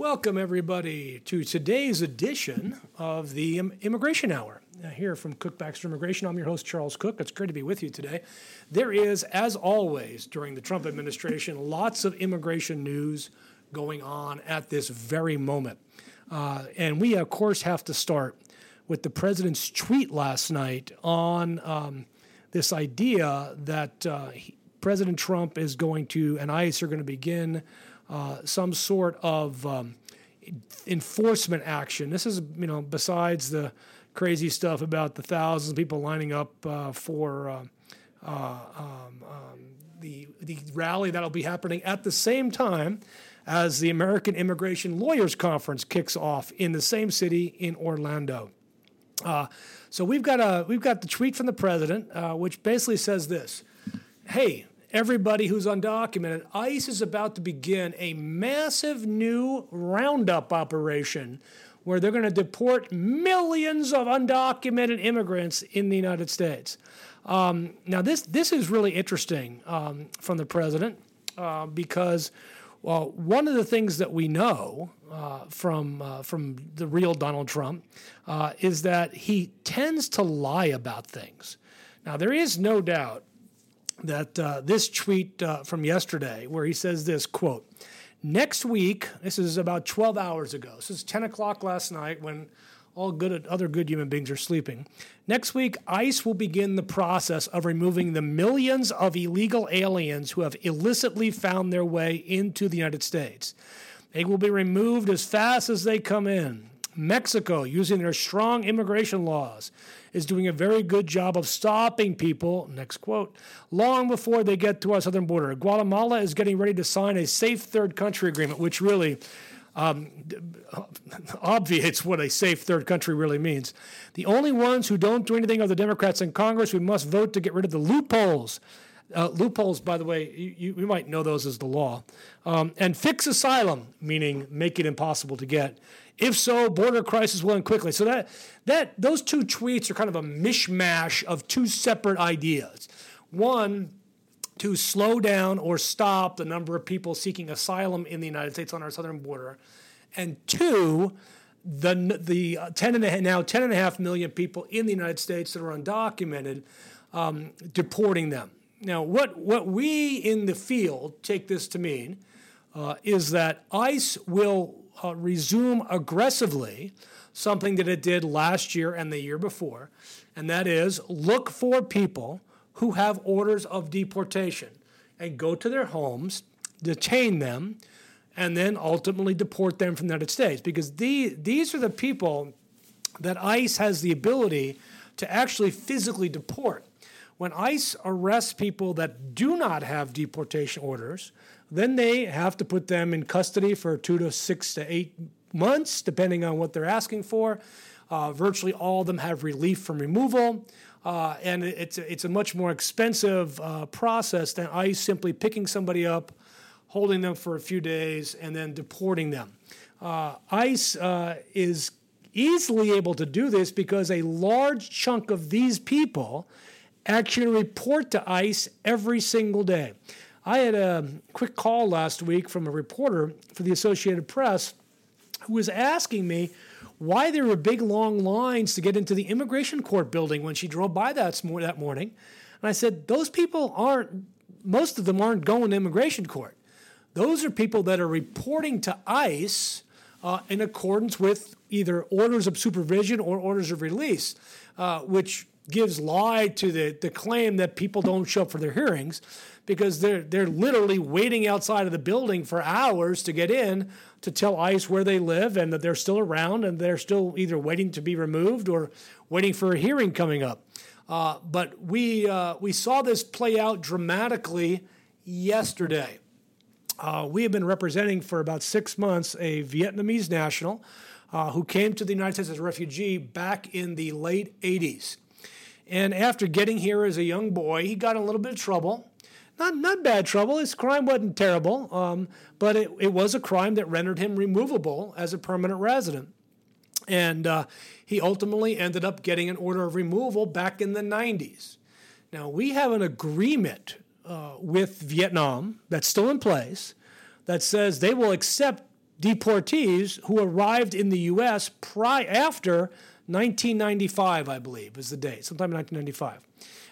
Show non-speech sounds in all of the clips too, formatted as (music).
Welcome, everybody, to today's edition of the Immigration Hour. Here from Kuck Baxter Immigration, I'm your host, Charles Kuck. It's great to be with you today. There is, as always, during the Trump administration, lots of immigration news going on at this very moment. Uh, and we, of course, have to start with the president's tweet last night on um, this idea that uh, he, President Trump is going to, and ICE are going to begin uh, some sort of um, enforcement action. This is, you know, besides the crazy stuff about the thousands of people lining up uh, for uh, uh um, um, the the rally that'll be happening at the same time as the American Immigration Lawyers Conference kicks off in the same city in Orlando. Uh, so we've got a we've got the tweet from the president, uh, which basically says this: Hey, everybody who's undocumented, ICE is about to begin a massive new roundup operation where they're going to deport millions of undocumented immigrants in the United States. Um, now, this this is really interesting um, from the president uh, because. Well, one of the things that we know uh, from uh, from the real Donald Trump uh, is that he tends to lie about things. Now, there is no doubt that uh, this tweet uh, from yesterday, where he says this quote, next week, this is about 12 hours ago, this is 10 o'clock last night when all good other good human beings are sleeping. Next week, ICE will begin the process of removing the millions of illegal aliens who have illicitly found their way into the United States. They will be removed as fast as they come in. Mexico, using their strong immigration laws, is doing a very good job of stopping people, next quote, long before they get to our southern border. Guatemala is getting ready to sign a safe third country agreement, which really um, (laughs) obviates what a safe third country really means. The only ones who don't do anything are the Democrats in Congress. We must vote to get rid of the loopholes. Uh, loopholes, by the way, you, you, might know those as the law. Um, and fix asylum, meaning make it impossible to get. If so, border crisis will end quickly. So that that those two tweets are kind of a mishmash of two separate ideas. One, to slow down or stop the number of people seeking asylum in the United States on our southern border, and two, the the uh, ten and a, now ten and a half million people in the United States that are undocumented, um, deporting them. Now, what what we in the field take this to mean uh, is that ICE will uh, resume aggressively something that it did last year and the year before, and that is look for people who have orders of deportation and go to their homes, detain them, and then ultimately deport them from the United States. Because the, these are the people that ICE has the ability to actually physically deport. When ICE arrests people that do not have deportation orders, then they have to put them in custody for two to six to eight months, depending on what they're asking for. Uh, virtually all of them have relief from removal. Uh, and it's, it's a much more expensive uh, process than ICE simply picking somebody up, holding them for a few days, and then deporting them. Uh, ICE uh, is easily able to do this because a large chunk of these people actually report to ICE every single day. I had a quick call last week from a reporter for the Associated Press who was asking me why there were big long lines to get into the immigration court building when she drove by that, that morning. And I said, Those people aren't, most of them aren't going to immigration court. Those are people that are reporting to ICE uh, in accordance with either orders of supervision or orders of release, uh, which gives lie to the, the claim that people don't show up for their hearings because they're they're literally waiting outside of the building for hours to get in to tell ICE where they live and that they're still around and they're still either waiting to be removed or waiting for a hearing coming up. Uh, but we uh, we saw this play out dramatically yesterday. Uh, we have been representing for about six months a Vietnamese national uh, who came to the United States as a refugee back in the late 80s. And after getting here as a young boy, he got a little bit of trouble not not bad trouble. His crime wasn't terrible, um, but it, it was a crime that rendered him removable as a permanent resident. And uh, he ultimately ended up getting an order of removal back in the 90s. Now, we have an agreement uh, with Vietnam that's still in place that says they will accept deportees who arrived in the U.S. Pri- after 1995, I believe, is the date, sometime in 1995.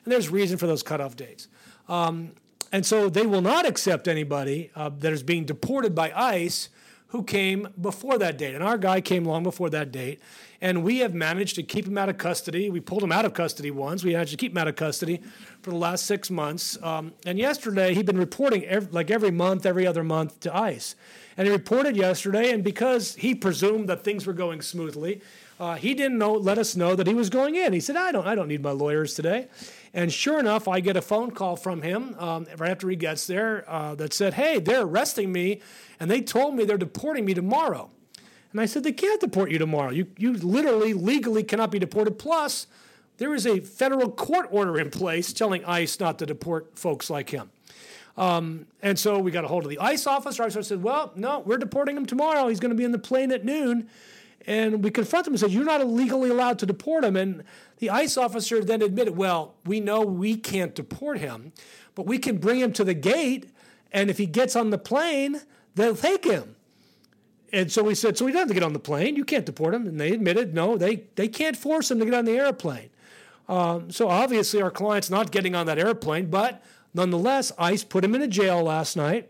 And there's reason for those cutoff dates. Um, and so they will not accept anybody uh, that is being deported by ICE who came before that date. And our guy came long before that date. And we have managed to keep him out of custody. We pulled him out of custody once. We managed to keep him out of custody for the last six months. Um, and yesterday, he'd been reporting every, like every month, every other month to ICE. And he reported yesterday, and because he presumed that things were going smoothly, uh, he didn't know, let us know that he was going in. He said, "I don't, I don't need my lawyers today." And sure enough, I get a phone call from him um, right after he gets there uh, that said, "Hey, they're arresting me, and they told me they're deporting me tomorrow." And I said, "They can't deport you tomorrow. You, you literally, legally cannot be deported. Plus, there is a federal court order in place telling ICE not to deport folks like him." Um, and so we got a hold of the ICE officer. I said, Well, no, we're deporting him tomorrow. He's going to be in the plane at noon. And we confront them and said, You're not legally allowed to deport him. And the ICE officer then admitted, Well, we know we can't deport him, but we can bring him to the gate. And if he gets on the plane, they'll take him. And so we said, So he doesn't have to get on the plane. You can't deport him. And they admitted, No, they, they can't force him to get on the airplane. Um, so obviously, our client's not getting on that airplane, but Nonetheless, ICE put him in a jail last night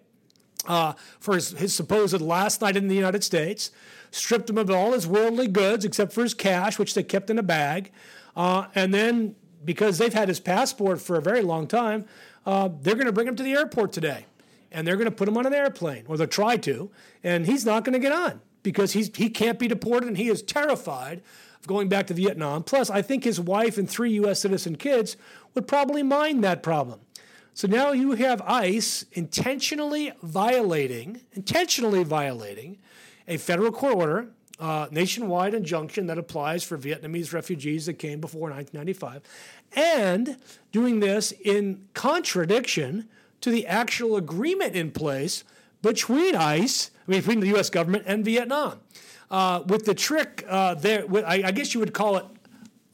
uh, for his, his supposed last night in the United States, stripped him of all his worldly goods except for his cash, which they kept in a bag. Uh, and then, because they've had his passport for a very long time, uh, they're going to bring him to the airport today. And they're going to put him on an airplane, or they'll try to. And he's not going to get on because he's, he can't be deported and he is terrified of going back to Vietnam. Plus, I think his wife and three U.S. citizen kids would probably mind that problem. So now you have ICE intentionally violating, intentionally violating a federal court order, uh, nationwide injunction that applies for Vietnamese refugees that came before 1995, and doing this in contradiction to the actual agreement in place between ICE, I mean, between the U.S. government and Vietnam. Uh, with the trick uh, there, I, I guess you would call it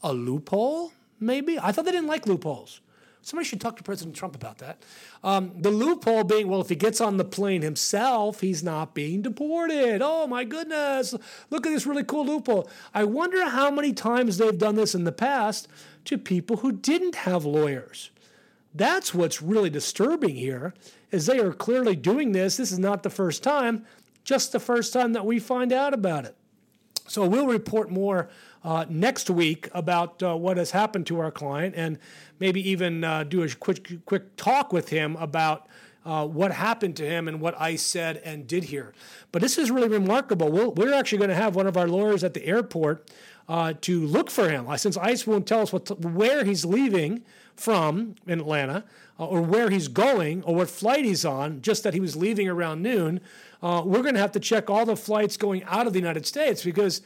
a loophole, maybe? I thought they didn't like loopholes. Somebody should talk to President Trump about that. Um, the loophole being, well, if he gets on the plane himself, he's not being deported. Oh my goodness! Look at this really cool loophole. I wonder how many times they've done this in the past to people who didn't have lawyers. That's what's really disturbing here, is they are clearly doing this. This is not the first time, just the first time that we find out about it. So we'll report more uh, next week about uh, what has happened to our client and maybe even uh, do a quick, quick talk with him about uh, what happened to him and what ICE said and did here. But this is really remarkable. we we are actually going to have one of our lawyers at the airport uh, to look for him. Since ICE won't tell us what where he's leaving from in Atlanta, uh, or where he's going, or what flight he's on, just that he was leaving around noon, uh, we're going to have to check all the flights going out of the United States because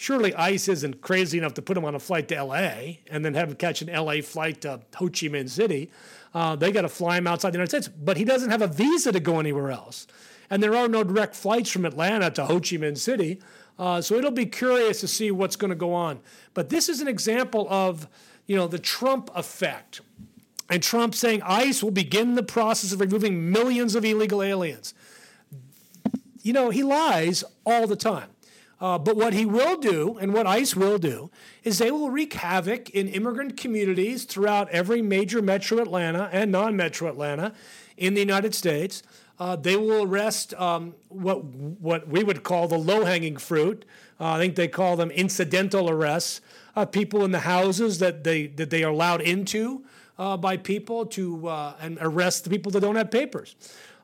surely ICE isn't crazy enough to put him on a flight to LA and then have him catch an LA flight to Ho Chi Minh City. Uh, they got to fly him outside the United States, but he doesn't have a visa to go anywhere else. And there are no direct flights from Atlanta to Ho Chi Minh City. Uh, so it'll be curious to see what's going to go on. But this is an example of, you know, the Trump effect. And Trump saying ICE will begin the process of removing millions of illegal aliens. You know, he lies all the time. Uh, but what he will do, and what ICE will do, is they will wreak havoc in immigrant communities throughout every major metro Atlanta and non metro Atlanta in the United States. Uh, they will arrest um, what, what we would call the low hanging fruit. Uh, I think they call them incidental arrests. Uh, people in the houses that they, that they are allowed into uh, by people to uh, and arrest the people that don't have papers.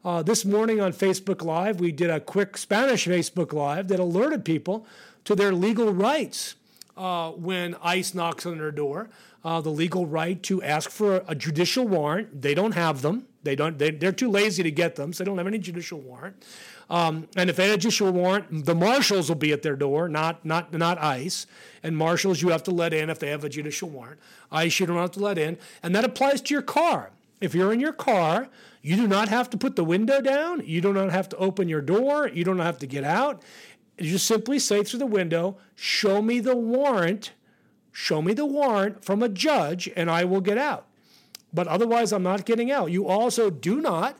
Uh, this morning on Facebook Live, we did a quick Spanish Facebook Live that alerted people to their legal rights uh, when ICE knocks on their door. Uh, the legal right to ask for a, judicial warrant. They don't have them. They don't. They, are too lazy to get them, so they don't have any judicial warrant. Um, and if they had a judicial warrant, the marshals will be at their door, not not not ICE. And marshals you have to let in if they have a judicial warrant. ICE you don't have to let in, and that applies to your car. If you're in your car, you do not have to put the window down. You do not have to open your door. You don't have to get out. You just simply say through the window, Show me the warrant. Show me the warrant from a judge, and I will get out. But otherwise, I'm not getting out. You also do not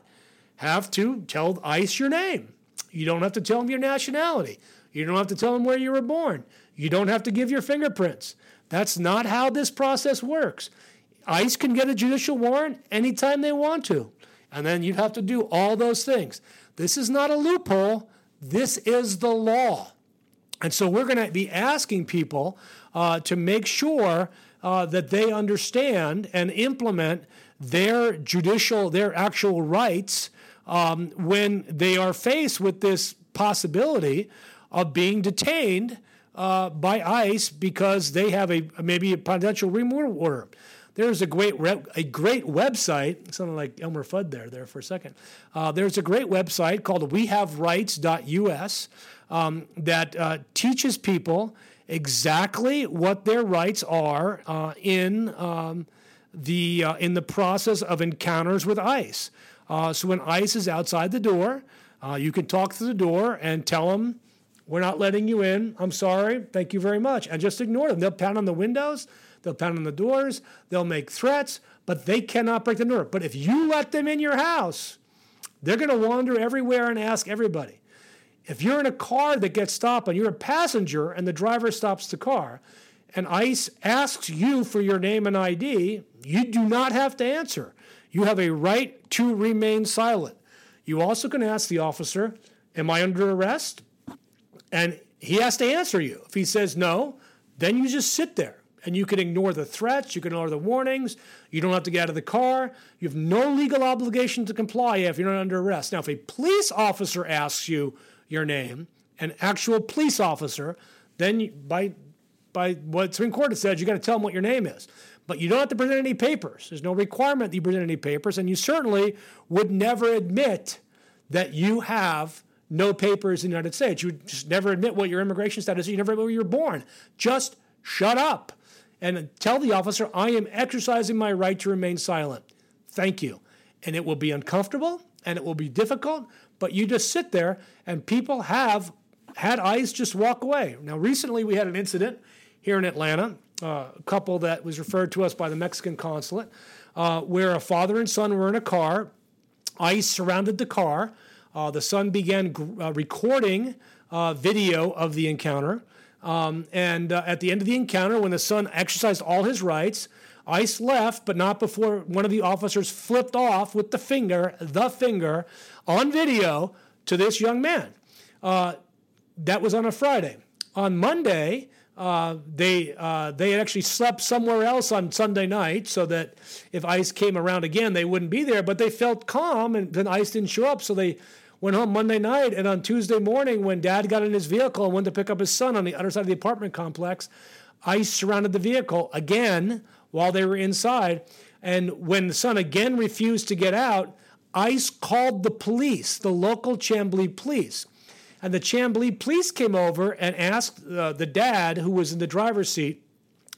have to tell ICE your name. You don't have to tell them your nationality. You don't have to tell them where you were born. You don't have to give your fingerprints. That's not how this process works. ICE can get a judicial warrant anytime they want to. And then you'd have to do all those things. This is not a loophole. This is the law. And so we're going to be asking people uh, to make sure uh, that they understand and implement their judicial, their actual rights um, when they are faced with this possibility of being detained uh, by ICE because they have a maybe a potential removal order. There's a great a great website, something like Elmer Fudd there there for a second. Uh, there's a great website called WeHaveRights.us um, that uh, teaches people exactly what their rights are uh, in um, the uh, in the process of encounters with ICE. Uh, so when ICE is outside the door, uh, you can talk to the door and tell them, "We're not letting you in. I'm sorry. Thank you very much," and just ignore them. They'll pound on the windows, they'll pound on the doors, they'll make threats, but they cannot break the door. But if you let them in your house, they're going to wander everywhere and ask everybody. If you're in a car that gets stopped and you're a passenger and the driver stops the car, and ICE asks you for your name and ID, you do not have to answer. You have a right to remain silent. You also can ask the officer, Am I under arrest? And he has to answer you. If he says no, then you just sit there and you can ignore the threats, you can ignore the warnings, you don't have to get out of the car. You have no legal obligation to comply if you're not under arrest. Now, if a police officer asks you your name, an actual police officer, then you, by by what Supreme Court has said, you got to tell them what your name is. But you don't have to present any papers. There's no requirement that you present any papers, and you certainly would never admit that you have no papers in the United States. You would just never admit what your immigration status is. You never admit where you were born. Just shut up and tell the officer, I am exercising my right to remain silent. Thank you. And it will be uncomfortable and it will be difficult, but you just sit there and people have had ICE just walk away. Now, recently we had an incident here in Atlanta, uh, a couple that was referred to us by the Mexican consulate, uh, where a father and son were in a car. ICE surrounded the car. Uh, the son began uh, recording uh, video of the encounter. Um, and uh, at the end of the encounter, when the son exercised all his rights, ICE left, but not before one of the officers flipped off with the finger, the finger, on video to this young man. Uh, that was on a Friday. On Monday, uh, they uh, they had actually slept somewhere else on Sunday night, so that if ICE came around again, they wouldn't be there. But they felt calm, and then ICE didn't show up, so they went home Monday night. And on Tuesday morning, when Dad got in his vehicle and went to pick up his son on the other side of the apartment complex, ICE surrounded the vehicle again while they were inside. And when the son again refused to get out, ICE called the police, the local Chamblee police. And the Chamblee police came over and asked uh, the dad, who was in the driver's seat,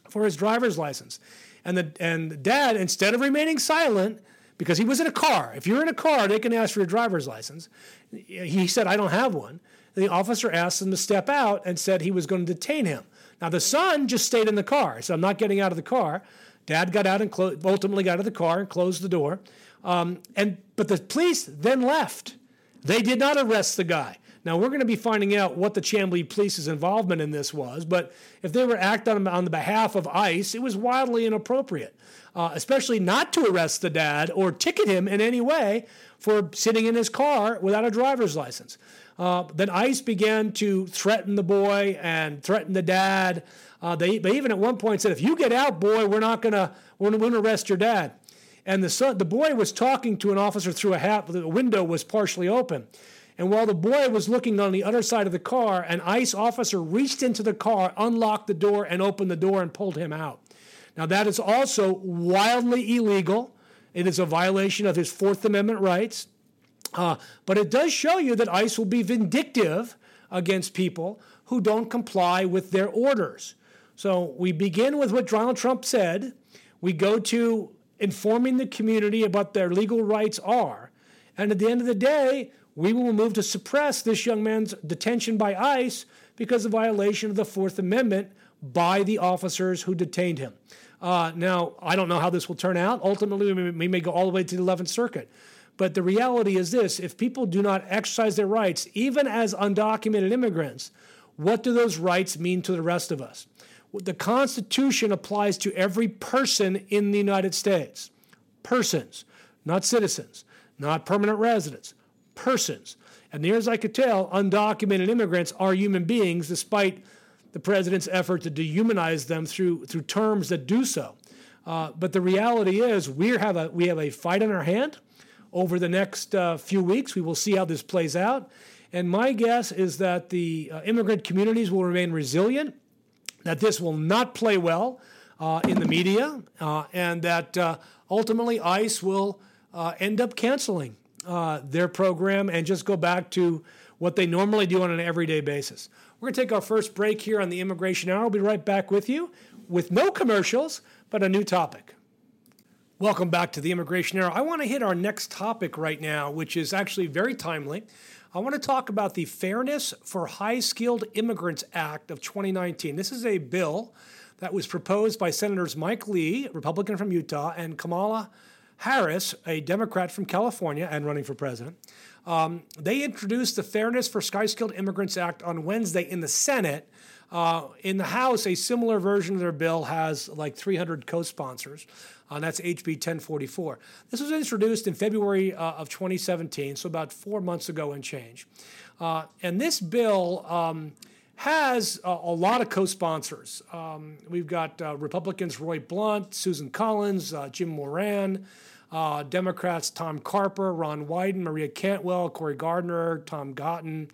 for his driver's license. And the, and the dad, instead of remaining silent, because he was in a car, if you're in a car, they can ask for your driver's license. He said, I don't have one. The officer asked him to step out and said he was going to detain him. Now, the son just stayed in the car. So I'm not getting out of the car. Dad got out and clo- ultimately got out of the car and closed the door. Um, and but the police then left. They did not arrest the guy. Now, we're going to be finding out what the Chamblee police's involvement in this was, but if they were acting on, the behalf of ICE, it was wildly inappropriate, uh, especially not to arrest the dad or ticket him in any way for sitting in his car without a driver's license. Uh, then ICE began to threaten the boy and threaten the dad. Uh, they, they even at one point said, "If you get out, boy, we're not gonna we're gonna arrest your dad." And the son, the boy was talking to an officer through a hat. The window was partially open, and while the boy was looking on the other side of the car, an ICE officer reached into the car, unlocked the door, and opened the door and pulled him out. Now, that is also wildly illegal. It is a violation of his Fourth Amendment rights. Uh, but it does show you that ICE will be vindictive against people who don't comply with their orders. So we begin with what Donald Trump said. We go to informing the community about their legal rights are. And at the end of the day, we will move to suppress this young man's detention by ICE because of violation of the Fourth Amendment by the officers who detained him. Uh, now, I don't know how this will turn out. Ultimately, we may go all the way to the 11th Circuit. But the reality is this if people do not exercise their rights, even as undocumented immigrants, what do those rights mean to the rest of us? The Constitution applies to every person in the United States. Persons, not citizens, not permanent residents, persons. And near as I could tell, undocumented immigrants are human beings, despite the president's effort to dehumanize them through, through terms that do so. Uh, but the reality is, we have a we have a fight in our hand. Over the next uh, few weeks, we will see how this plays out. And my guess is that the uh, immigrant communities will remain resilient, that this will not play well uh, in the media, uh, and that uh, ultimately ICE will end up canceling Uh, their program and just go back to what they normally do on an everyday basis. We're going to take our first break here on the Immigration Hour. I'll be right back with you with no commercials, but a new topic. Welcome back to the Immigration Hour. I want to hit our next topic right now, which is actually very timely. I want to talk about the Fairness for High Skilled Immigrants Act of 2019. This is a bill that was proposed by Senators Mike Lee, Republican from Utah, and Kamala Harris, a Democrat from California and running for president. Um, they introduced the Fairness for Skilled Immigrants Act on Wednesday in the Senate. Uh, in the House, a similar version of their bill has like 300 co sponsors. Uh, that's HB 1044. This was introduced in February uh, of 2017, so about four months ago and change. Uh, and this bill um, has a, a, lot of co sponsors. Um, we've got uh, Republicans Roy Blunt, Susan Collins, uh, Jim Moran. Uh, Democrats Tom Carper, Ron Wyden, Maria Cantwell, Cory Gardner, Tom Cotton,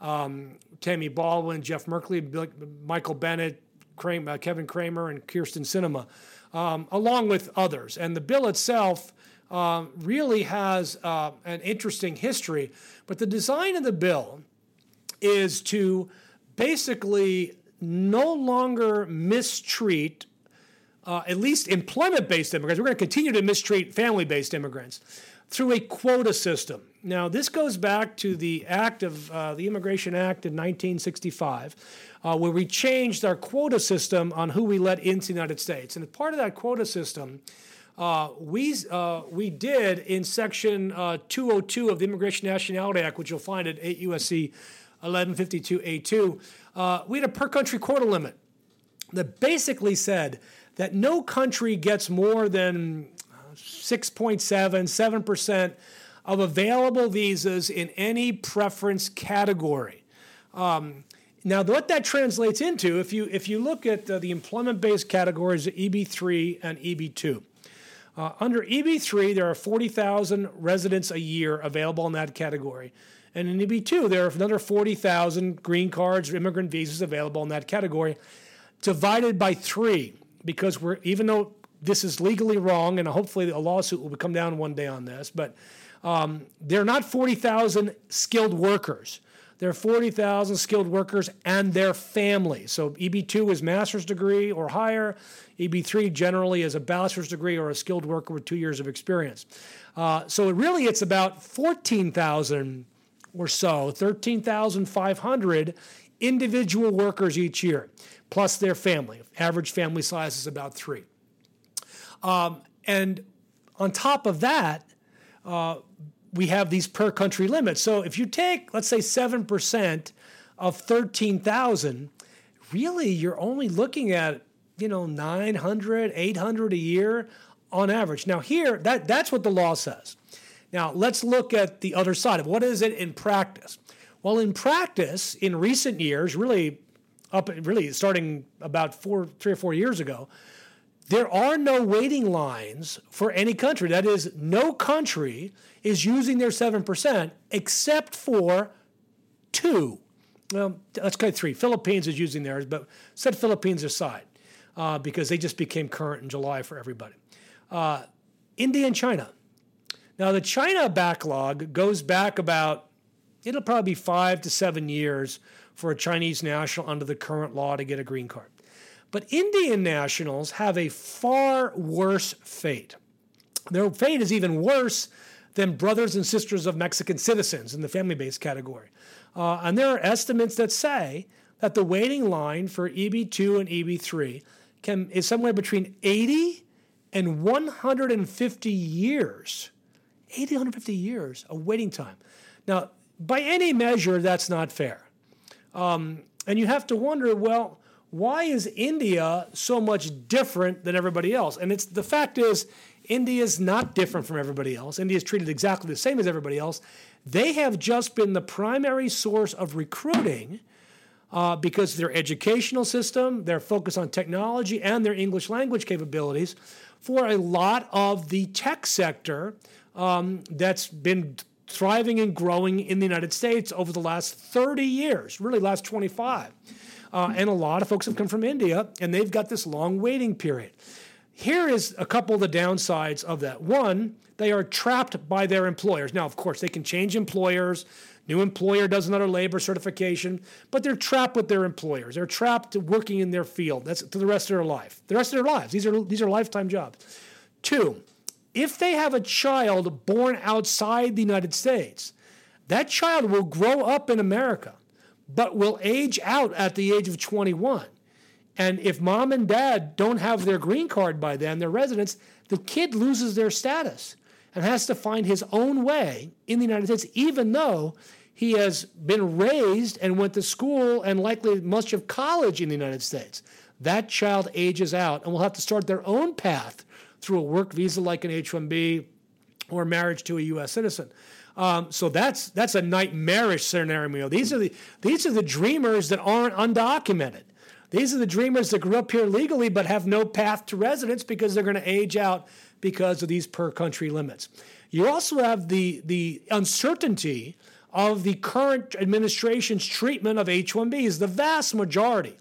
um, Tammy Baldwin, Jeff Merkley, Bill, Michael Bennet, Cramer, uh, Kevin Cramer, and Kyrsten Sinema, um, along with others. And the bill itself uh, really has uh, an interesting history. But the design of the bill is to basically no longer mistreat uh, at least employment based immigrants, we're going to continue to mistreat family based immigrants through a quota system. Now, this goes back to the act of uh, the Immigration Act in 1965, uh, where we changed our quota system on who we let into the United States. And as part of that quota system, uh, we, uh, we did in Section uh, 202 of the Immigration Nationality Act, which you'll find at 8 USC 1152A2, uh, we had a per country quota limit that basically said that no country gets more than 6.7, 7% of available visas in any preference category. Um, now, what that translates into, if you, if you look at uh, the employment based categories EB3 and EB2, uh, under EB3, there are 40,000 residents a year available in that category. And in EB2, there are another 40,000 green cards immigrant visas available in that category, divided by three because we're even though this is legally wrong, and hopefully a lawsuit will come down one day on this, but um, they're not 40,000 skilled workers. There are 40,000 skilled workers and their families. So EB2 is master's degree or higher. EB3 generally is a bachelor's degree or a skilled worker with two years of experience. Uh, so really, it's about 14,000 or so, 13,500 individual workers each year plus their family. Average family size is about three. Um, and on top of that, uh, we have these per country limits. So if you take, let's say, 7% of 13,000, really you're only looking at, you know, 900, 800 a year on average. Now, here, that, that's what the law says. Now, let's look at the other side of what is it in practice? Well, in practice, in recent years, really up really starting about four, three or four years ago, there are no waiting lines for any country. That is, no country is using their 7% except for two. Well, let's go three. Philippines is using theirs, but set Philippines aside uh, because they just became current in July for everybody. Uh, India and China. Now, the China backlog goes back about, it'll probably be five to seven years for a Chinese national under the current law to get a green card. But Indian nationals have a far worse fate. Their fate is even worse than brothers and sisters of Mexican citizens in the family based category. Uh, and there are estimates that say that the waiting line for EB2 and EB3 can, is somewhere between 80 and 150 years. 80, 150 years of waiting time. Now, by any measure, that's not fair. Um, and you have to wonder, well, why is India so much different than everybody else? And it's the fact is, India is not different from everybody else. India is treated exactly the same as everybody else. They have just been the primary source of recruiting uh, because their educational system, their focus on technology, and their English language capabilities for a lot of the tech sector um, that's been thriving and growing in the United States over the last 30 years, really last 25. Uh, and a lot of folks have come from India, and they've got this long waiting period. Here is a couple of the downsides of that. One, they are trapped by their employers. Now, of course, they can change employers. New employer does another labor certification, but they're trapped with their employers. They're trapped working in their field. That's for the rest of their life. The rest of their lives. These are these are lifetime jobs. Two, if they have a child born outside the United States, that child will grow up in America, but will age out at the age of 21. And if mom and dad don't have their green card by then, their residence, the kid loses their status and has to find his own way in the United States, even though he has been raised and went to school and likely much of college in the United States. That child ages out and will have to start their own path through a work visa like an H 1B or marriage to a U.S. citizen. Um, so that's that's a nightmarish scenario. These are the these are the dreamers that aren't undocumented. These are the dreamers that grew up here legally but have no path to residence because they're going to age out because of these per country limits. You also have the the uncertainty of the current administration's treatment of H-1Bs. The vast majority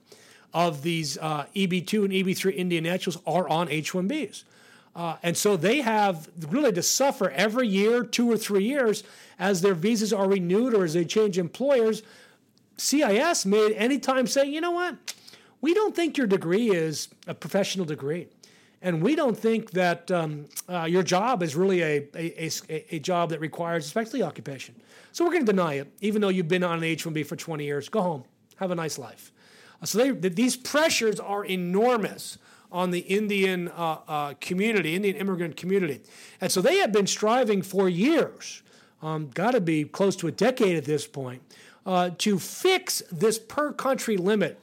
of these uh, EB2 and EB3 Indian nationals are on H-1Bs. Uh, and so they have really to suffer every year, two or three years, as their visas are renewed or as they change employers. CIS made any time say, you know what, we don't think your degree is a professional degree. And we don't think that um, uh, your job is really a, a, a, a, job that requires a specialty occupation. So we're going to deny it, even though you've been on an H 1B for 20 years. Go home, have a nice life. Uh, so they, these pressures are enormous on the Indian uh, uh, community, Indian immigrant community. And so they have been striving for years, um, got to be close to a decade at this point, uh, to fix this per country limit.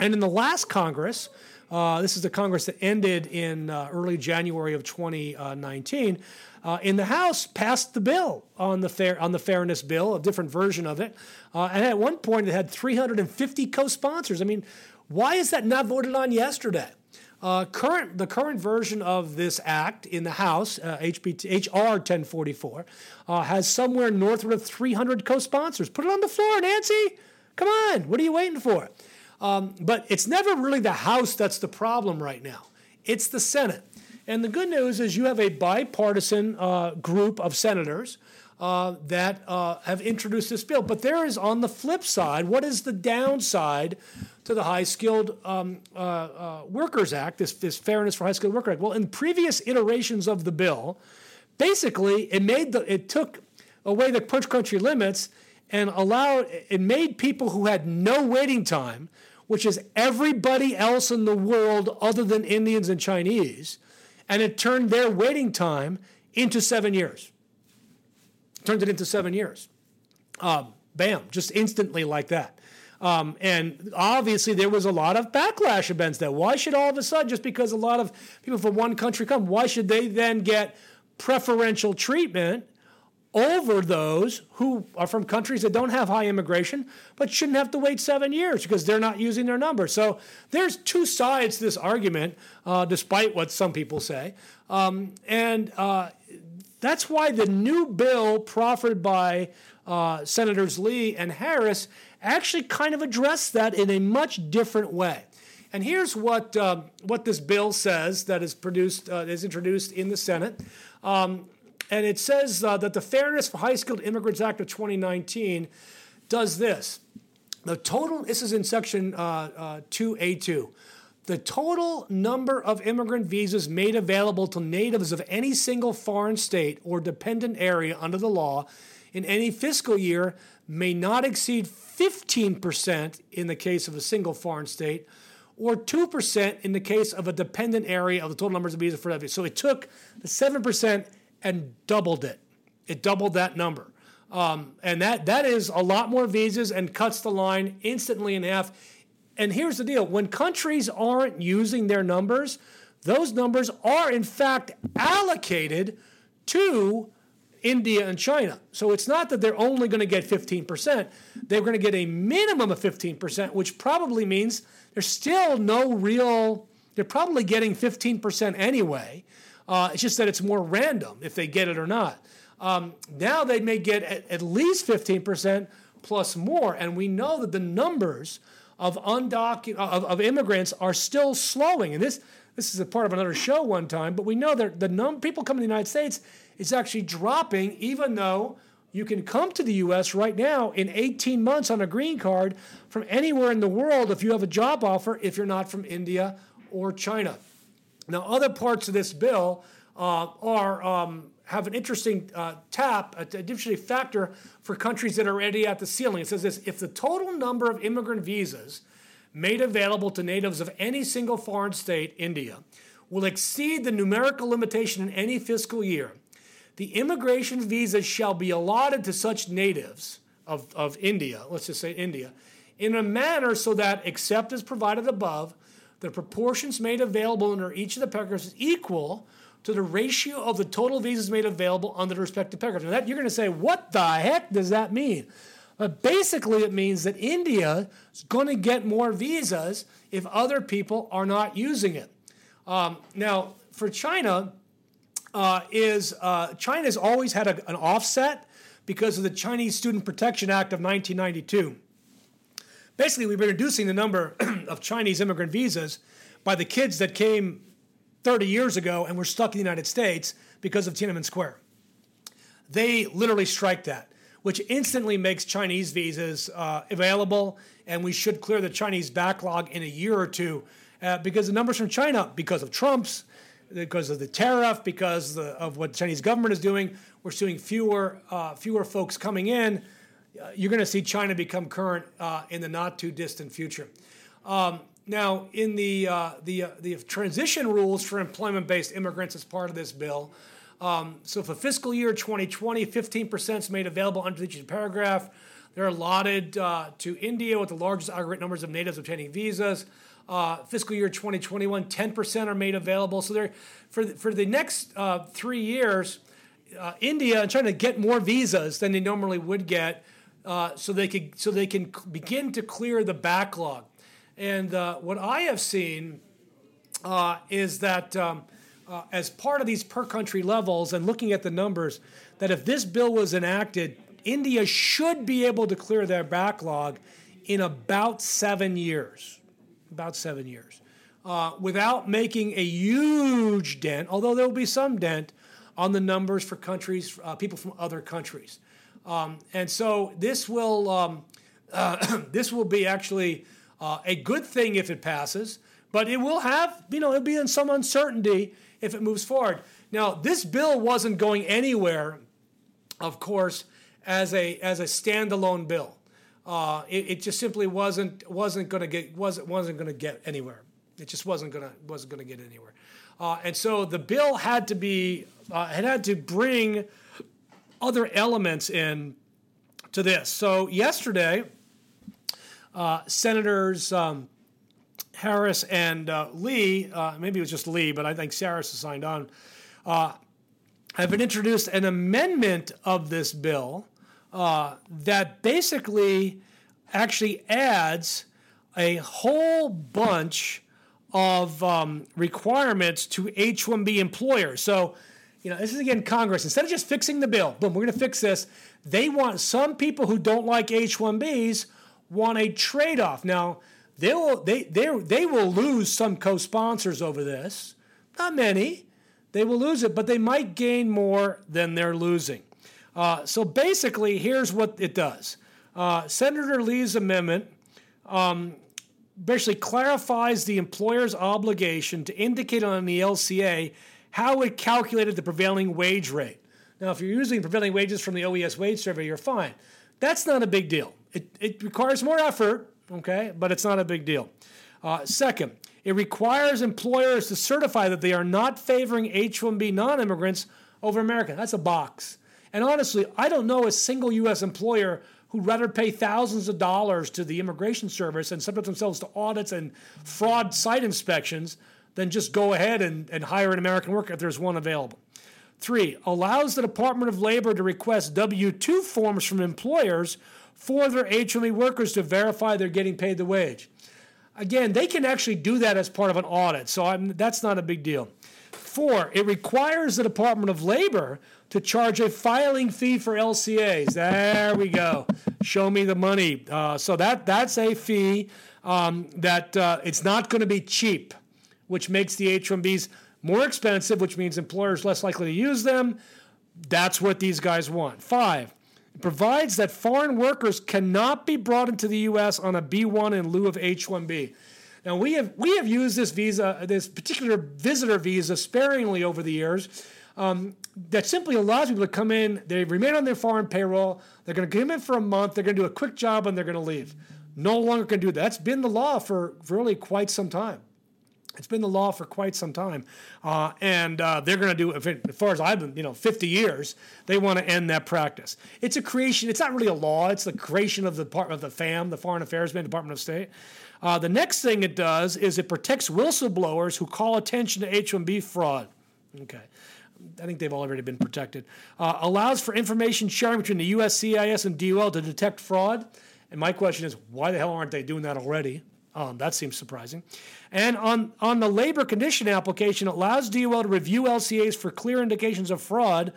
And in the last Congress, uh, this is the Congress that ended in uh, early January of 2019. Uh, in the House, passed the bill on the fair on the fairness bill, a different version of it, and at one point it had 350 co-sponsors. I mean, why is that not voted on yesterday? Uh, current, the current version of this act in the House, uh, HR 1044, uh, has somewhere northward of 300 co sponsors. Put it on the floor, Nancy. Come on. What are you waiting for? Um, but it's never really the House that's the problem right now, it's the Senate. And the good news is you have a bipartisan uh, group of senators uh, that uh, have introduced this bill. But there is, on the flip side, what is the downside to the High Skilled um, uh, uh, Workers Act, this, this Fairness for High Skilled Worker Act? Well, in previous iterations of the bill, basically it made the it took away the per country limits and allowed it made people who had no waiting time, which is everybody else in the world other than Indians and Chinese, and it turned their waiting time into seven years turned it into seven years. Um, bam, just instantly like that. Um, and obviously, there was a lot of backlash against that. Why should all of a sudden, just because a lot of people from one country come, why should they then get preferential treatment over those who are from countries that don't have high immigration but shouldn't have to wait seven years because they're not using their number? So there's two sides to this argument, uh, despite what some people say. Um, and uh, that's why the new bill proffered by uh, Senators Lee and Harris actually kind of addressed that in a much different way. And here's what, uh, what this bill says that is produced uh, is introduced in the Senate. Um, and it says uh, that the Fairness for High Skilled Immigrants Act of 2019 does this. The total, this is in section 2A2. The total number of immigrant visas made available to natives of any single foreign state or dependent area under the law in any fiscal year may not exceed 15% in the case of a single foreign state or 2% in the case of a dependent area of the total numbers of visas for that. So it took the 7% and doubled it. It doubled that number. Um, and that, that is a lot more visas and cuts the line instantly in half. And here's the deal when countries aren't using their numbers, those numbers are in fact allocated to India and China. So it's not that they're only going to get 15%, they're going to get a minimum of 15%, which probably means there's still no real, they're probably getting 15% anyway. Uh, it's just that it's more random if they get it or not. Um, now they may get at, at least 15% plus more. And we know that the numbers of, undocumented of, of immigrants are still slowing. And this, this is a part of another show one time, but we know that the number people coming to the United States is actually dropping, even though you can come to the US right now in 18 months on a green card from anywhere in the world if you have a job offer, if you're not from India or China. Now, other parts of this bill uh, are um, have an interesting uh, tap, an interesting factor for countries that are already at the ceiling. It says this if the total number of immigrant visas made available to natives of any single foreign state, India, will exceed the numerical limitation in any fiscal year, the immigration visas shall be allotted to such natives of, of India, let's just say India, in a manner so that, except as provided above, the proportions made available under each of the paragraphs is equal to the ratio of the total visas made available under the respective paragraphs. Now that you're going to say, what the heck does that mean? But basically, it means that India is going to get more visas if other people are not using it. Um, now, for China, uh, is uh, China's always had a, an offset because of the Chinese Student Protection Act of 1992. Basically, we've been reducing the number (clears throat) of Chinese immigrant visas by the kids that came 30 years ago and were stuck in the United States because of Tiananmen Square. They literally strike that, which instantly makes Chinese visas uh, available, and we should clear the Chinese backlog in a year or two uh, because the numbers from China, because of Trump's because of the tariff, because the, of what the Chinese government is doing, we're seeing fewer uh, fewer folks coming in. Uh, you're going to see China become current uh, in the not too distant future. Um, now, in the uh, the uh, the transition rules for employment-based immigrants as part of this bill. Um, so for fiscal year 2020, 15% is made available under each paragraph. They're allotted uh, to India with the largest aggregate numbers of natives obtaining visas. Uh, fiscal year 2021, 10% are made available. So they're for the, for the next uh, three years, uh, India trying to get more visas than they normally would get, uh, so they could so they can begin to clear the backlog. And uh, what I have seen uh, is that. Um, as part of these per country levels and looking at the numbers, that if this bill was enacted, India should be able to clear their backlog in about seven years about seven years, uh, without making a huge dent, although there will be some dent on the numbers for countries, uh, people from other countries. Um, and so this will, um, uh, (clears throat) this will be actually uh, a good thing if it passes, but it will have, you know, it'll be in some uncertainty if it moves forward. Now, this bill wasn't going anywhere, of course, as a, as a standalone bill uh, it, it, just simply wasn't wasn't going to get wasn't wasn't going to get anywhere. It just wasn't going to wasn't going to get anywhere. Uh, and so the bill had to be uh, it had to bring other elements in to this. So yesterday, uh, Senators um, Harris and uh, Lee, uh, maybe it was just Lee, but I think Harris has signed on, have been introduced an amendment of this bill uh, that basically actually adds a whole bunch of um, requirements to H 1B employers. So, you know, this is again Congress. Instead of just fixing the bill, boom, we're going to fix this. They want some people who don't like H 1Bs want a trade off. Now, they will, they, they, they will lose some co sponsors over this. Not many. They will lose it, but they might gain more than they're losing. Uh, so basically, here's what it does uh, Senator Lee's amendment um, basically clarifies the employer's obligation to indicate on the LCA how it calculated the prevailing wage rate. Now, if you're using prevailing wages from the OES wage survey, you're fine. That's not a big deal. It, it requires more effort, okay, but it's not a big deal. Uh, second, it requires employers to certify that they are not favoring H 1B non immigrants over Americans. That's a box. And honestly, I don't know a single U.S. employer who'd rather pay thousands of dollars to the Immigration Service and subject themselves to audits and fraud site inspections than just go ahead and, and hire an American worker if there's one available. Three, allows the Department of Labor to request W 2 forms from employers for their H 1B workers to verify they're getting paid the wage. Again, they can actually do that as part of an audit, so I'm, that's not a big deal. Four, it requires the Department of Labor to charge a filing fee for LCAs. There we go. Show me the money. Uh, so that that's a fee um, that uh, it's not going to be cheap, which makes the H-1Bs more expensive, which means employers less likely to use them. That's what these guys want. Five, it provides that foreign workers cannot be brought into the U.S. on a B1 in lieu of H-1B. Now we have we have used this visa, this particular visitor visa, sparingly over the years. Um, that simply allows people to come in. They remain on their foreign payroll. They're going to come in for a month. They're going to do a quick job and they're going to leave. No longer can do that. That's been the law for, for really quite some time. It's been the law for quite some time, uh, and uh, they're going to do. As far as I've been, you know, 50 years, they want to end that practice. It's a creation. It's not really a law. It's the creation of the part of the FAM, the Foreign Affairs Man, Department of State. Uh, the next thing it does is it protects whistleblowers who call attention to H-1B fraud. Okay. I think they've already been protected. Uh, allows for information sharing between the USCIS and DOL to detect fraud. And my question is, why the hell aren't they doing that already? Um, that seems surprising. And on, on the labor condition application, it allows DOL to review LCAs for clear indications of fraud.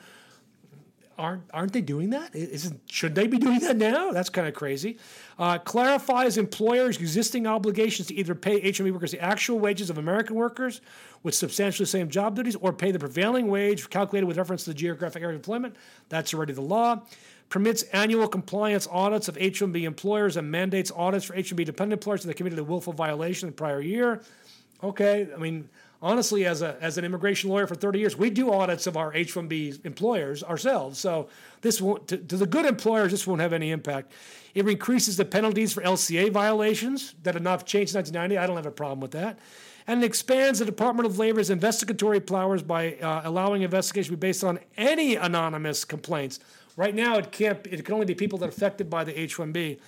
Aren't, aren't they doing that? Isn't, should they be doing that now? That's kind of crazy. Uh, clarifies employers' existing obligations to either pay H-1B workers the actual wages of American workers with substantially the same job duties or pay the prevailing wage calculated with reference to the geographic area of employment. That's already the law permits annual compliance audits of H-1B employers and mandates audits for H-1B dependent employers that committed a willful violation in the prior year. Okay, I mean, honestly, as a as an immigration lawyer for 30 years, we do audits of our H-1B employers ourselves. So this won't to, to the good employers, this won't have any impact. It increases the penalties for LCA violations that have not changed in 1990. I don't have a problem with that and it expands the Department of Labor's investigatory powers by uh, allowing investigation to be based on any anonymous complaints Right now, it can't. It can only be people that are affected by the H-1B.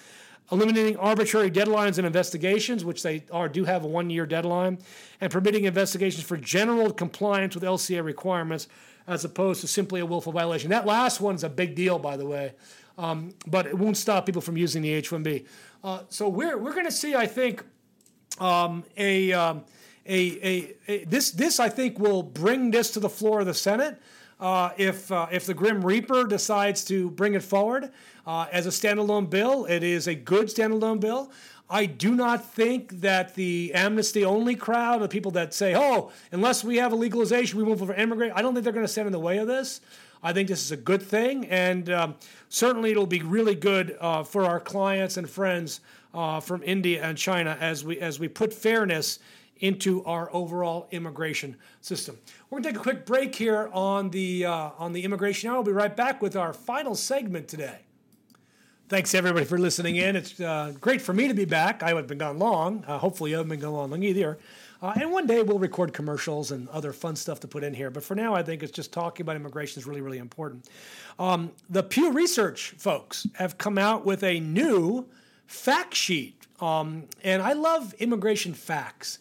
Eliminating arbitrary deadlines and investigations, which they are do have a one-year deadline, and permitting investigations for general compliance with LCA requirements, as opposed to simply a willful violation. That last one is a big deal, by the way, um, but it won't stop people from using the H-1B. Uh, so we're we're going to see, I think, um, a, um, a, a, a this this I think will bring this to the floor of the Senate uh, if uh, if the Grim Reaper decides to bring it forward uh, as a standalone bill. It is a good standalone bill. I do not think that the amnesty only crowd, the people that say, "Oh, unless we have a legalization, we won't vote for immigrant," I don't think they're going to stand in the way of this. I think this is a good thing, and um, certainly it'll be really good uh, for our clients and friends uh, from India and China as we as we put fairness into our overall immigration system. We're going to take a quick break here on the uh, on the immigration hour. We'll be right back with our final segment today. Thanks everybody for listening in. It's uh, great for me to be back. I haven't been gone long. Uh, hopefully, you haven't been gone long either. Uh, and one day we'll record commercials and other fun stuff to put in here. But for now, I think it's just talking about immigration is really, really important. Um, the Pew Research folks have come out with a new fact sheet. Um, and I love immigration facts.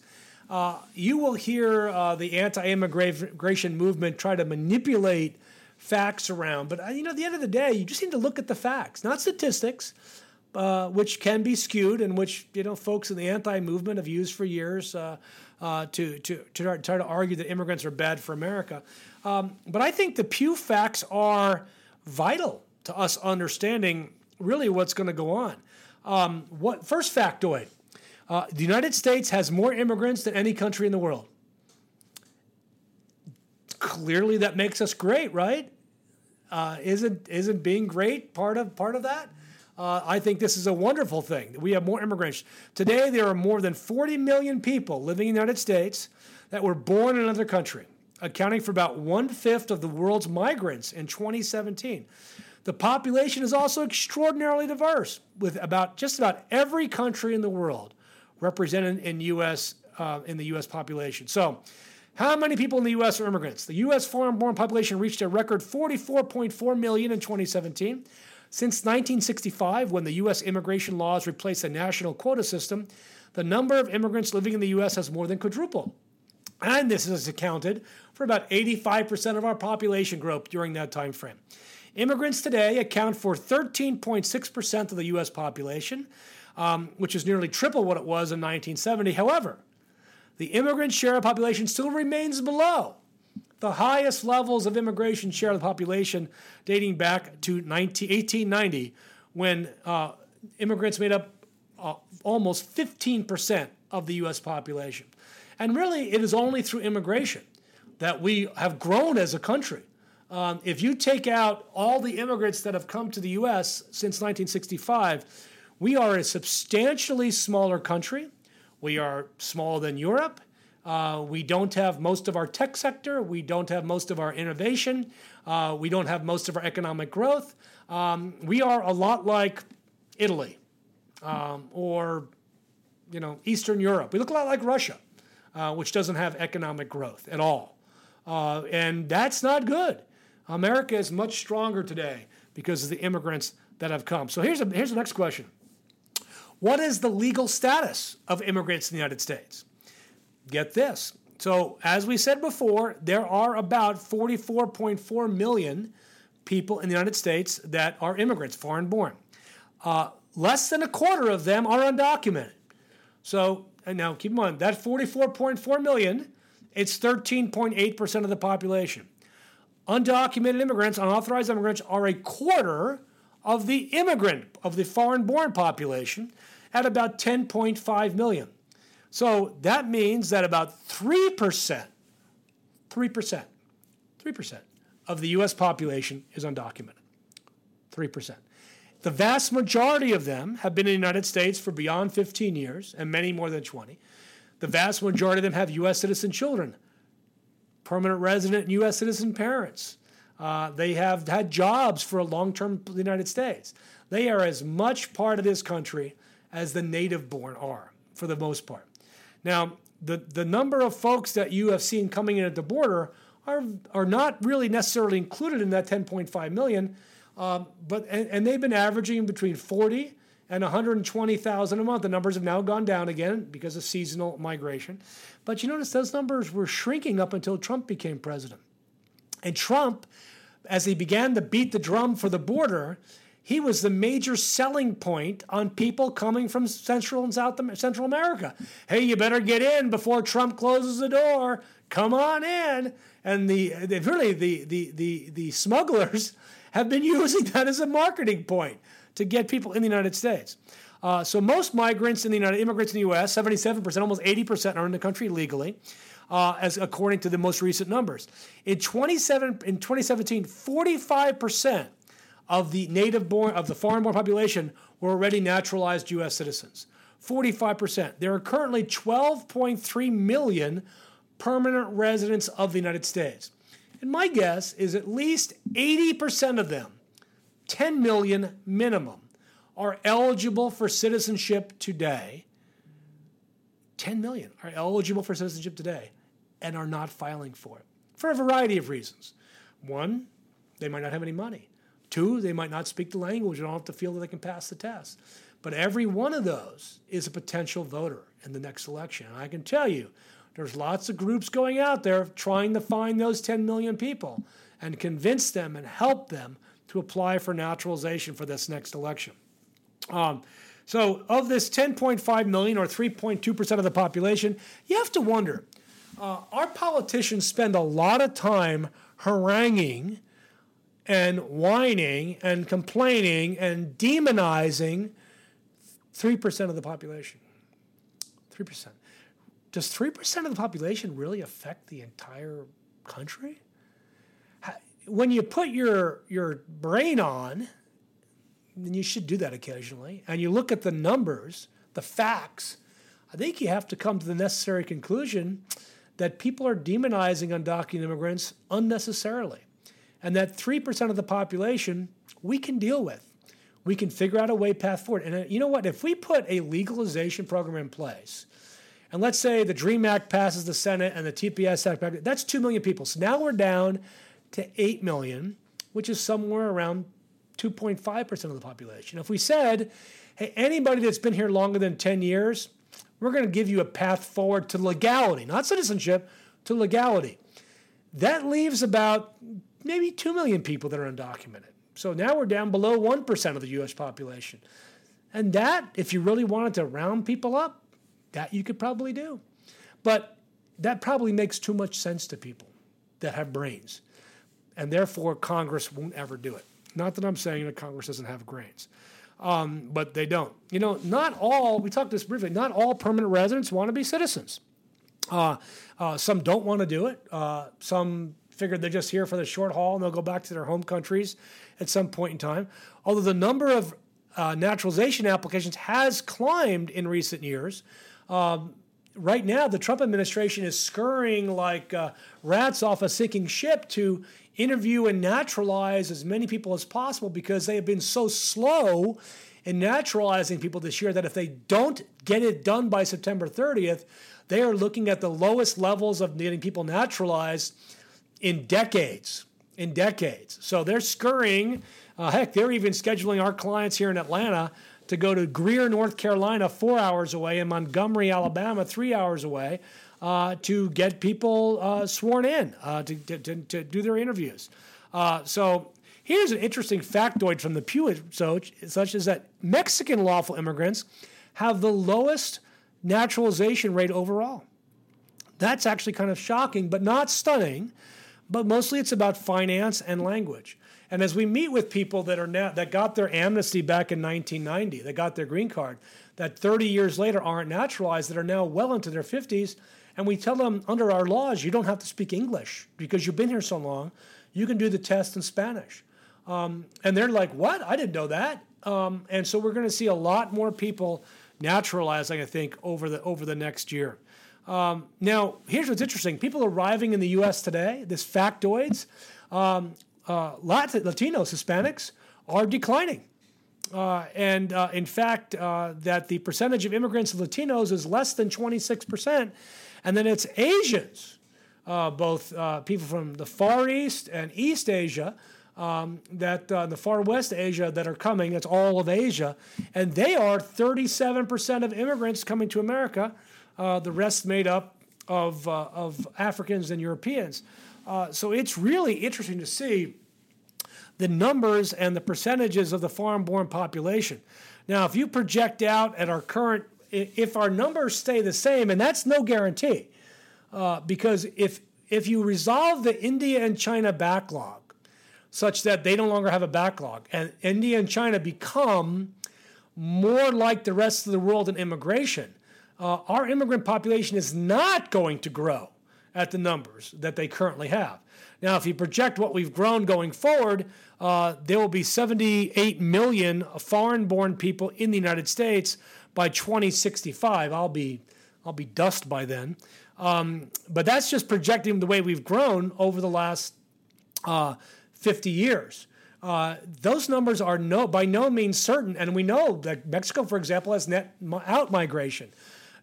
Uh, you will hear uh, the anti-immigration movement try to manipulate facts around, but uh, you know, at the end of the day, you just need to look at the facts, not statistics, uh, which can be skewed and which you know folks in the anti-movement have used for years uh, uh, to to to try, try, to argue that immigrants are bad for America. Um, but I think the Pew facts are vital to us understanding really what's going to go on. Um, what first factoid? Uh, the United States has more immigrants than any country in the world. Clearly, that makes us great, right? Uh, isn't isn't being great part of part of that? Uh, I think this is a wonderful thing. We have more immigrants today. There are more than 40 million people living in the United States that were born in another country, accounting for about one fifth of the world's migrants in 2017. The population is also extraordinarily diverse, with about just about every country in the world represented in U.S. Uh, in the U.S. population. So, How many people in the U.S. are immigrants? The U.S. foreign born population reached a record 44.4 million in 2017. Since 1965, when the U.S. immigration laws replaced the national quota system, the number of immigrants living in the U.S. has more than quadrupled. And this has accounted for about 85% of our population growth during that time frame. Immigrants today account for 13.6% of the U.S. population, um, which is nearly triple what it was in 1970. However, the immigrant share of population still remains below the highest levels of immigration share of the population dating back to 19, 1890, when uh, immigrants made up uh, almost 15% of the U.S. population. And really, it is only through immigration that we have grown as a country. Um, if you take out all the immigrants that have come to the U.S. since 1965, we are a substantially smaller country. We are smaller than Europe. Uh, we don't have most of our tech sector. We don't have most of our innovation. Uh, we don't have most of our economic growth. Um, we are a lot like Italy um, or, you know, Eastern Europe. We look a lot like Russia, uh, which doesn't have economic growth at all. Uh, and that's not good. America is much stronger today because of the immigrants that have come. So here's, a, here's the next question What is the legal status of immigrants in the United States? Get this. So, as we said before, there are about 44.4 million people in the United States that are immigrants, foreign born. Uh, less than a quarter of them are undocumented. So, and now keep in mind, that 44.4 million, it's 13.8% of the population. Undocumented immigrants, unauthorized immigrants, are a quarter of the immigrant, of the foreign born population, at about 10.5 million. So that means that about 3%, 3%, 3% of the US population is undocumented. 3%. The vast majority of them have been in the United States for beyond 15 years, and many more than 20. The vast majority of them have U.S. citizen children, permanent resident and U.S. citizen parents. Uh, they have had jobs for a long term in the United States. They are as much part of this country as the native born are, for the most part. Now, the, the number of folks that you have seen coming in at the border are, are not really necessarily included in that 10.5 million, um, but and, and, they've been averaging between 40 and 120,000 a month. The numbers have now gone down again because of seasonal migration. But you notice those numbers were shrinking up until Trump became president. And Trump, as he began to beat the drum for the border, he was the major selling point on people coming from Central and South Central America. Hey, you better get in before Trump closes the door. Come on in. And the, the really the, the the the smugglers (laughs) have been (laughs) using that as a marketing point to get people in the United States. Uh, so most migrants in the United immigrants in the U.S. 77%, almost 80% are in the country legally. Uh, as according to the most recent numbers. In 27 in 2017, 45% of the native born, of the foreign born population were already naturalized U.S. citizens. 45%. There are currently 12.3 million permanent residents of the United States. And my guess is at least 80% of them, 10 million minimum, are eligible for citizenship today. 10 million are eligible for citizenship today and are not filing for it for a variety of reasons. One, they might not have any money. Two, they might not speak the language and don't have to feel that they can pass the test. But every one of those is a potential voter in the next election. And I can tell you, there's lots of groups going out there trying to find those 10 million people and convince them and help them to apply for naturalization for this next election. Um, so, of this 10.5 million or 3.2% of the population, you have to wonder uh, our politicians spend a lot of time haranguing and whining and complaining and demonizing 3% of the population. 3%. Does 3% of the population really affect the entire country? When you put your, your brain on, and you should do that occasionally, and you look at the numbers, the facts, I think you have to come to the necessary conclusion that people are demonizing undocumented immigrants unnecessarily and that 3% of the population we can deal with. We can figure out a way path forward. And uh, you know what? If we put a legalization program in place And let's say the DREAM Act passes the Senate and the TPS Act, that's 2 million people. So now we're down to 8 million, which is somewhere around 2.5% of the population. If we said, hey, anybody that's been here longer than 10 years, we're going to give you a path forward to legality, not citizenship, to legality. That leaves about maybe 2 million people that are undocumented. So now we're down below 1% of the US population. And that, if you really wanted to round people up, that you could probably do. But that probably makes too much sense to people that have brains. And therefore, Congress won't ever do it. Not that I'm saying that Congress doesn't have brains, um, but they don't. You know, not all, we talked this briefly, not all permanent residents want to be citizens. Uh, uh, some don't want to do it. Uh, some figure they're just here for the short haul and they'll go back to their home countries at some point in time. Although the number of uh, naturalization applications has climbed in recent years. Um, right now, the Trump administration is scurrying like uh, rats off a sinking ship to interview and naturalize as many people as possible because they have been so slow in naturalizing people this year that if they don't get it done by September 30th, they are looking at the lowest levels of getting people naturalized in decades. In decades. So they're scurrying. Uh, heck, they're even scheduling our clients here in Atlanta to go to Greer, North Carolina, four hours away, and Montgomery, Alabama, three hours away, uh, to get people uh, sworn in uh, to, to, to, do their interviews. Uh, so here's an interesting factoid from the Pew, such, such as that Mexican lawful immigrants have the lowest naturalization rate overall. That's actually kind of shocking, but not stunning. But mostly it's about finance and language. And as we meet with people that are now that got their amnesty back in 1990, that got their green card, that 30 years later aren't naturalized, that are now well into their 50s, and we tell them under our laws you don't have to speak English because you've been here so long, you can do the test in Spanish. Um, and they're like, "What? I didn't know that." Um, and so we're going to see a lot more people naturalizing, I think, over the over the next year. Um, now, here's what's interesting: people arriving in the U.S. today, this factoids, um, uh, Latinos, Hispanics are declining. Uh, and uh, in fact, uh, that the percentage of immigrants of Latinos is less than 26%. And then it's Asians, uh, both uh, people from the Far East and East Asia, um, that uh, the Far West Asia that are coming. It's all of Asia. And they are 37% of immigrants coming to America, Uh, the rest made up of, uh, of Africans and Europeans. Uh, so it's really interesting to see the numbers and the percentages of the foreign born population. Now, if you project out at our current, if our numbers stay the same, and that's no guarantee, uh, because if if you resolve the India and China backlog, such that they no longer have a backlog, and India and China become more like the rest of the world in immigration, uh, our immigrant population is not going to grow at the numbers that they currently have. Now, if you project what we've grown going forward, uh, there will be 78 million foreign born people in the United States by 2065. I'll be, I'll be dust by then. Um, but that's just projecting the way we've grown over the last uh, 50 years. Uh, those numbers are no, by no means certain, and we know that Mexico, for example, has net out migration.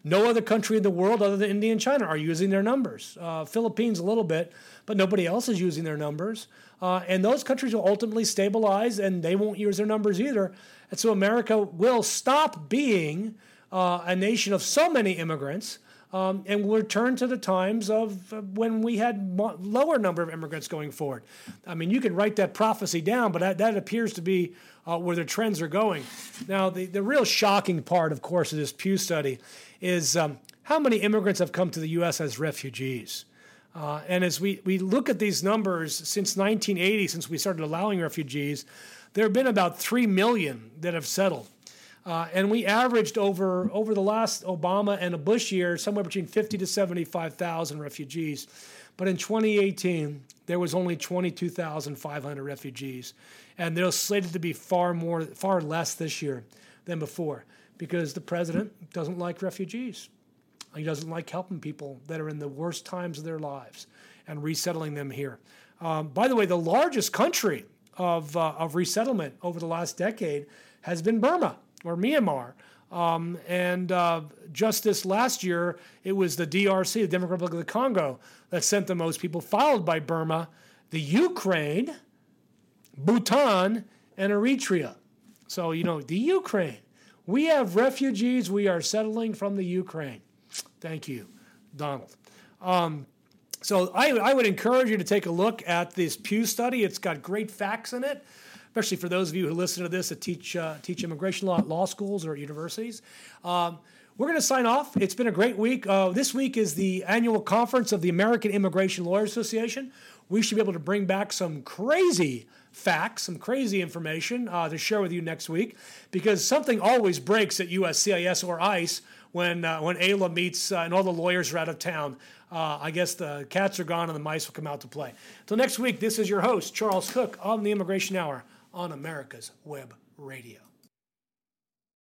No other country in the world other than India and China are using their numbers. Uh, Philippines a little bit, but nobody else is using their numbers. Uh, and those countries will ultimately stabilize and they won't use their numbers either. And so America will stop being uh, a nation of so many immigrants um, and we'll return to the times of when we had lower number of immigrants going forward. I mean, you can write that prophecy down, but that, that appears to be uh, where the trends are going. Now, the, the real shocking part, of course, of this Pew study is um, how many immigrants have come to the U.S. as refugees. Uh, and as we, we look at these numbers since 1980, since we started allowing refugees, there have been about 3 million that have settled. Uh, and we averaged over, over the last Obama and a Bush year somewhere between 50 to 75,000 refugees. But in 2018, there was only 22,500 refugees. And they're slated to be far more, far less this year than before because the president doesn't like refugees. He doesn't like helping people that are in the worst times of their lives and resettling them here. Um, by the way, the largest country of, uh, of resettlement over the last decade has been Burma or Myanmar. Um, and uh, just this last year, it was the DRC, the Democratic Republic of the Congo, that sent the most people, followed by Burma, the Ukraine, Bhutan, and Eritrea. So, you know, the Ukraine. We have refugees we are settling from the Ukraine. Thank you, Donald. Um, so I, I would encourage you to take a look at this Pew study. It's got great facts in it, especially for those of you who listen to this that teach, uh, teach immigration law at law schools or at universities. Um, we're going to sign off. It's been a great week. Uh, this week is the annual conference of the American Immigration Lawyers Association. We should be able to bring back some crazy facts, some crazy information uh, to share with you next week because something always breaks at USCIS or ICE when, uh, when AILA meets uh, and all the lawyers are out of town. Uh, I guess the cats are gone and the mice will come out to play. Till next week, this is your host, Charles Kuck, on the Immigration Hour on America's Web Radio.